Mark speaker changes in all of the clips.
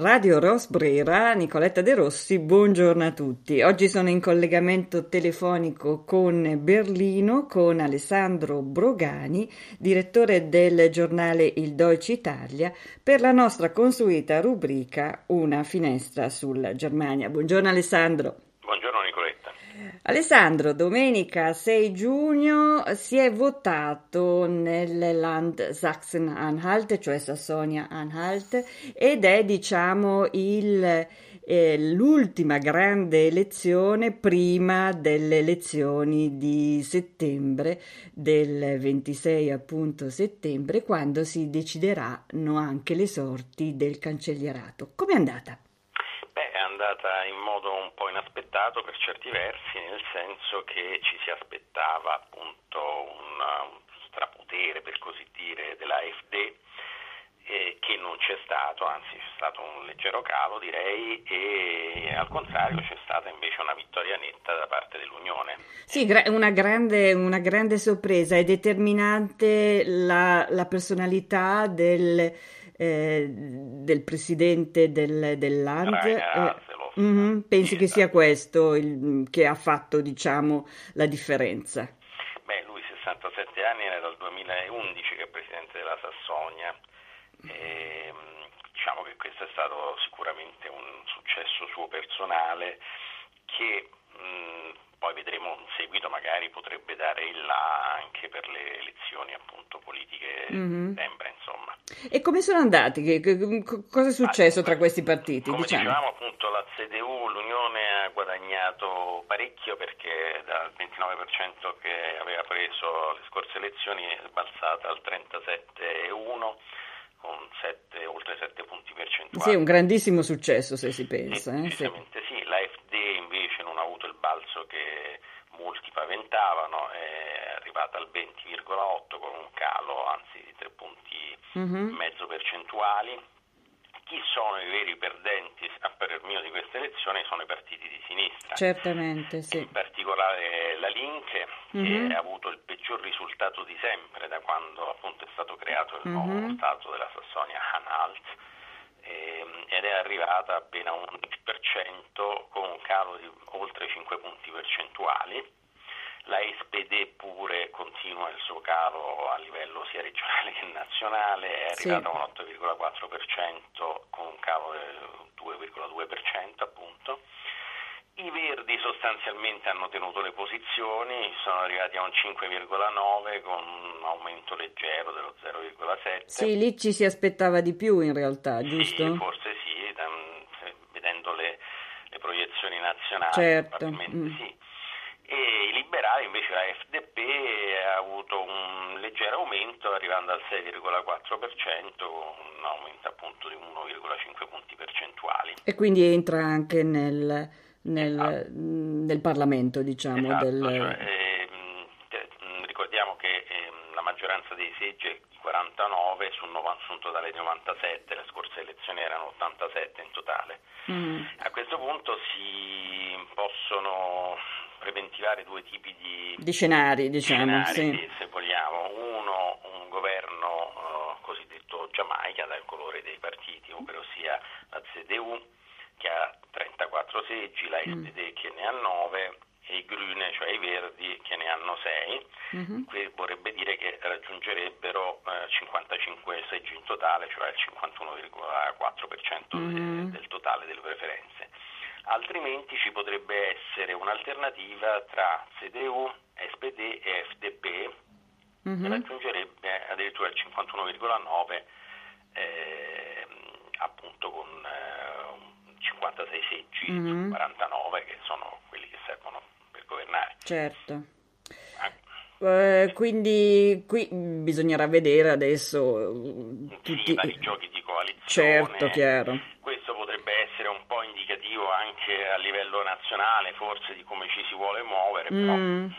Speaker 1: Radio Rosbrera, Nicoletta De Rossi, buongiorno a tutti. Oggi sono in collegamento telefonico con Berlino con Alessandro Brogani, direttore del giornale Il Deutsche Italia, per la nostra consueta rubrica Una finestra sulla Germania. Buongiorno Alessandro. Alessandro, domenica 6 giugno si è votato nel Land Sachsen-Anhalt, cioè Sassonia-Anhalt, ed è diciamo il, eh, l'ultima grande elezione prima delle elezioni di settembre, del 26 appunto settembre, quando si decideranno anche le sorti del cancellierato. Com'è andata?
Speaker 2: andata in modo inaspettato per certi versi, nel senso che ci si aspettava appunto un, un strapotere, per così dire, dell'AFD eh, che non c'è stato, anzi c'è stato un leggero calo direi e al contrario c'è stata invece una vittoria netta da parte dell'Unione.
Speaker 1: Sì, una grande, una grande sorpresa, è determinante la, la personalità del eh, del presidente del, dell'AND.
Speaker 2: Eh,
Speaker 1: mm-hmm, pensi che sia questo il, che ha fatto diciamo, la differenza?
Speaker 2: Beh, lui 67 anni, era dal 2011 che è presidente della Sassonia. E, diciamo che questo è stato sicuramente un successo suo personale che mh, poi vedremo in seguito magari potrebbe dare il là anche per le elezioni appunto politiche mm-hmm. sempre insomma.
Speaker 1: E come sono andati? Che, che, cosa è successo ah, tra questi partiti?
Speaker 2: Come
Speaker 1: diciamo?
Speaker 2: dicevamo appunto la CDU, l'Unione ha guadagnato parecchio perché dal 29% che aveva preso le scorse elezioni è balzata al 37,1% con 7, oltre 7 punti percentuali.
Speaker 1: Sì, un grandissimo successo se si pensa.
Speaker 2: Eh, sì. sì, l'AFD invece non ha avuto il balzo che molti paventavano, è arrivata al 20,8 con un calo anzi di 3 punti mm-hmm. mezzo percentuali. Chi sono i veri perdenti, a parer mio, di queste elezioni sono i partiti di sinistra.
Speaker 1: Certamente, sì.
Speaker 2: In Linke, mm-hmm. che ha avuto il peggior risultato di sempre da quando appunto è stato creato il nuovo mm-hmm. Stato della Sassonia-Anhalt ehm, ed è arrivata appena un 11% con un calo di oltre 5 punti percentuali. La SPD pure continua il suo calo a livello sia regionale che nazionale, è arrivata sì. a un 8,4% con un calo del 2,2% appunto. I Verdi sostanzialmente hanno tenuto le posizioni, sono arrivati a un 5,9 con un aumento leggero dello 0,7.
Speaker 1: Sì, lì ci si aspettava di più in realtà, giusto?
Speaker 2: Sì, forse sì, vedendo le, le proiezioni nazionali,
Speaker 1: certo.
Speaker 2: mm. sì. E i liberali invece la FDP ha avuto un leggero aumento arrivando al 6,4% con un aumento appunto di 1,5 punti percentuali.
Speaker 1: E quindi entra anche nel nel, esatto. nel Parlamento, diciamo.
Speaker 2: Esatto,
Speaker 1: del...
Speaker 2: cioè, eh, ricordiamo che eh, la maggioranza dei seggi, 49 su un totale di 97, le scorse elezioni erano 87 in totale. Mm. A questo punto si possono preventivare due tipi di,
Speaker 1: di scenari, diciamo,
Speaker 2: scenari,
Speaker 1: sì.
Speaker 2: se vogliamo. Uno, un governo uh, cosiddetto Giamaica dal colore dei partiti, ovvero sia la CDU che ha 34 SPD mm. che ne ha 9 e i Grüne, cioè i Verdi, che ne hanno 6. Mm-hmm. Questo vorrebbe dire che raggiungerebbero eh, 55 seggi in totale, cioè il 51,4% mm-hmm. del totale delle preferenze. Altrimenti ci potrebbe essere un'alternativa tra CDU, SPD e FDP, mm-hmm. che raggiungerebbe addirittura il 51,9% eh, appunto con eh, 56 seggi mm-hmm. 49 che sono quelli che servono per governare.
Speaker 1: Certo. Eh, quindi qui bisognerà vedere adesso
Speaker 2: tutti sì, i vari giochi di coalizione.
Speaker 1: Certo, chiaro.
Speaker 2: Questo potrebbe essere un po' indicativo anche a livello nazionale, forse di come ci si vuole muovere, mm. però mh,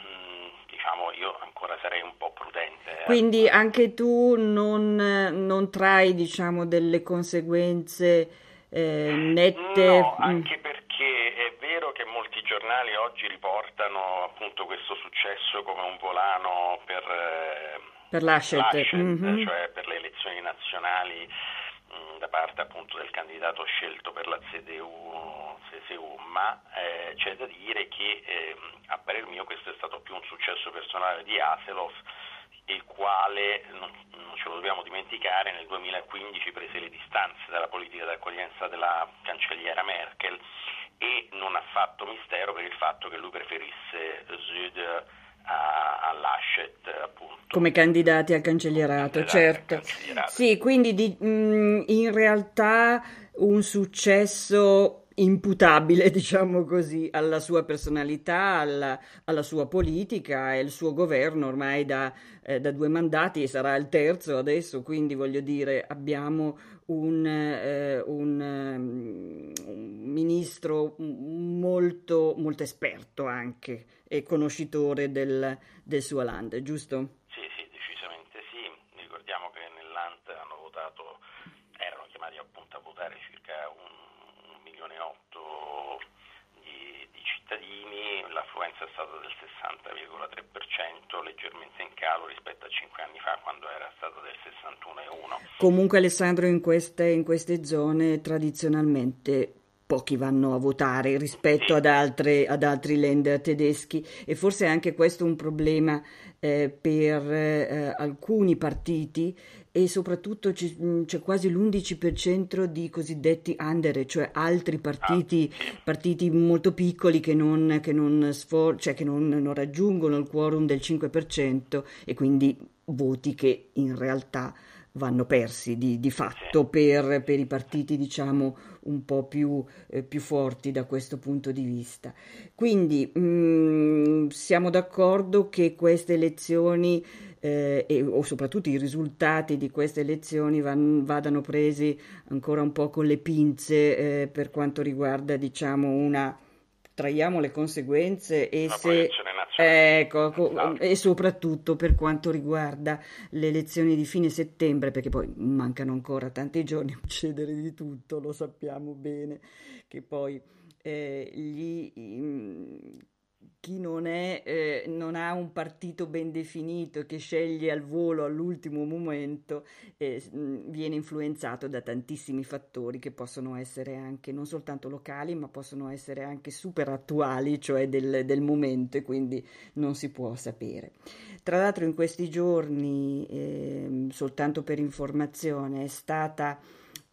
Speaker 2: diciamo io ancora sarei un po' prudente.
Speaker 1: Eh. Quindi anche tu non, non trai diciamo delle conseguenze eh, nette.
Speaker 2: No, mm. anche perché è vero che molti giornali oggi riportano appunto questo successo come un volano per,
Speaker 1: eh, per l'Ascet, mm-hmm.
Speaker 2: cioè per le elezioni nazionali da parte appunto del candidato scelto per la CDU, CSU, ma eh, c'è da dire che eh, a parer mio questo è stato più un successo personale di Aselov, il quale, non, non ce lo dobbiamo dimenticare, nel 2015 prese le distanze dalla politica d'accoglienza della cancelliera Merkel e non ha fatto mistero per il fatto che lui preferisse Süd all'Ascet appunto.
Speaker 1: Come candidati al cancellierato, certo. cancellierato. Sì, quindi di, mh, mm, in realtà un successo imputabile, diciamo così, alla sua personalità, alla, alla sua politica e il suo governo ormai da, eh, da, due mandati e sarà il terzo adesso, quindi voglio dire abbiamo un, eh, un, um, un ministro molto, molto esperto anche e conoscitore del, del suo land, giusto?
Speaker 2: Erano chiamati appunto a votare circa un milione e otto di, di cittadini, l'affluenza è stata del 60,3%, leggermente in calo rispetto a cinque anni fa quando era stata del 61,1%.
Speaker 1: Comunque Alessandro in queste, in queste zone tradizionalmente pochi vanno a votare rispetto ad, altre, ad altri lender tedeschi. E forse anche questo è un problema eh, per eh, alcuni partiti. E soprattutto c- mm, c'è quasi l'11% di cosiddetti andere, cioè altri partiti, ah, partiti molto piccoli che, non, che, non, sfor- cioè che non, non raggiungono il quorum del 5% e quindi voti che in realtà vanno persi di, di fatto per, per, i partiti diciamo un po' più, eh, più, forti da questo punto di vista. Quindi mh, mm, siamo d'accordo che queste elezioni eh, e, o soprattutto i risultati di queste elezioni van, vadano presi ancora un po' con le pinze eh, per quanto riguarda diciamo una traiamo le conseguenze e se ecco, e soprattutto per quanto riguarda le elezioni di fine settembre perché poi mancano ancora tanti giorni a succedere di tutto lo sappiamo bene che poi eh, gli, chi non, è, eh, non, ha un partito ben definito che sceglie al volo all'ultimo momento eh, viene influenzato da tantissimi fattori che possono essere anche non soltanto locali ma possono essere anche super attuali, cioè del, del momento e quindi non si può sapere. Tra l'altro in questi giorni, eh, soltanto per informazione, è stata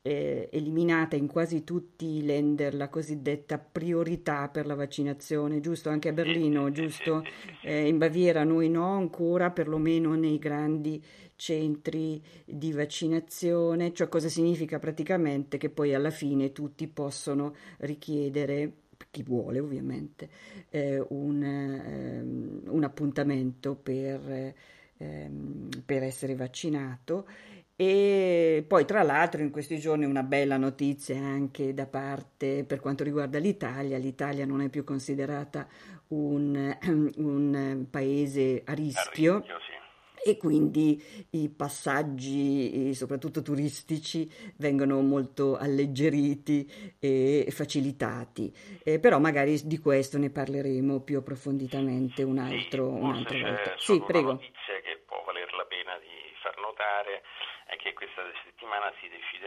Speaker 1: eh, eliminata in quasi tutti i lender la cosiddetta priorità per la vaccinazione, giusto? Anche a Berlino, giusto? Eh, in Baviera noi no ancora, perlomeno nei grandi centri di vaccinazione, cioè cosa significa praticamente che poi alla fine tutti possono richiedere chi vuole ovviamente, eh, un, ehm, un, appuntamento per, ehm, per essere vaccinato e poi, tra l'altro, in questi giorni una bella notizia anche da parte per quanto riguarda l'Italia. L'Italia non è più considerata un, un paese a rischio. A rischio sì. E quindi i passaggi, soprattutto turistici, vengono molto alleggeriti e facilitati. Eh, però magari di questo ne parleremo più approfonditamente un altro,
Speaker 2: sì,
Speaker 1: un'altra volta.
Speaker 2: Sì, prego. notizia che può valer la pena di far notare è che questa settimana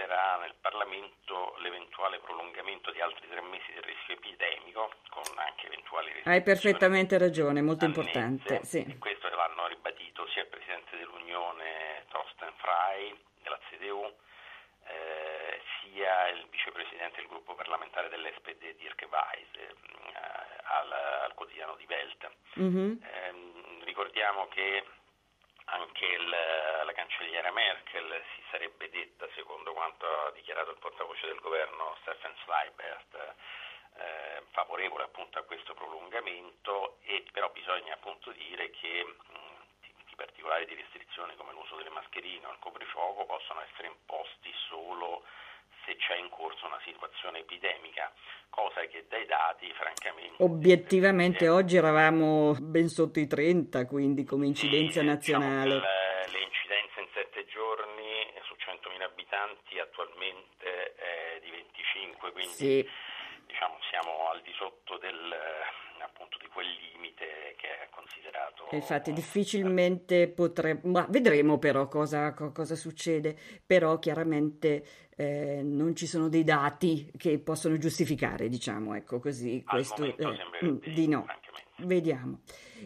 Speaker 2: deciderà nel Parlamento l'eventuale prolungamento di altri tre mesi del rischio epidemico, con anche eventuali.
Speaker 1: Hai perfettamente ragione, molto importante. Sì.
Speaker 2: Questo l'hanno ribadito sia il Presidente dell'Unione Thorsten Frey, della CDU, eh, sia il Vicepresidente del gruppo parlamentare dell'SPD Dirk Weiss eh, al, al, quotidiano di Welt. Mm-hmm. Eh, ricordiamo che anche il, la cancelliera Merkel si sarebbe detta, secondo quanto ha dichiarato il portavoce del governo Stefan Sleibert, eh, favorevole appunto a questo prolungamento e però bisogna appunto dire che particolari di restrizioni come l'uso delle mascherine o il coprifuoco possono essere imposti solo se c'è in corso una situazione epidemica, cosa che dai dati francamente...
Speaker 1: Obiettivamente eh, oggi eravamo ben sotto i 30, quindi come incidenza sì, nazionale.
Speaker 2: Diciamo le, le, incidenze in 7 giorni su 100.000 abitanti attualmente è di 25, quindi... Sì diciamo, siamo al di sotto del, appunto, di quel limite che è considerato...
Speaker 1: Infatti difficilmente potremmo, ma vedremo però cosa, cosa succede, però chiaramente eh, non ci sono dei dati che possono giustificare, diciamo, ecco così.
Speaker 2: Al questo, eh,
Speaker 1: mm, di no. Vediamo.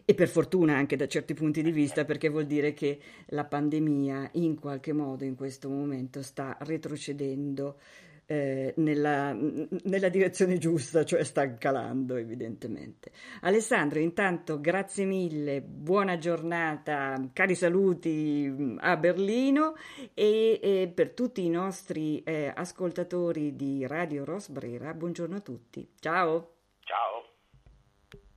Speaker 1: E per fortuna anche da certi punti di vista, perché vuol dire che la pandemia in qualche modo in questo momento sta retrocedendo eh, nella, nella, direzione giusta, cioè sta calando evidentemente. Alessandro, intanto grazie mille, buona giornata, cari saluti mm, a Berlino e, e per tutti i nostri eh, ascoltatori di Radio Rosbrera, buongiorno a tutti. Ciao!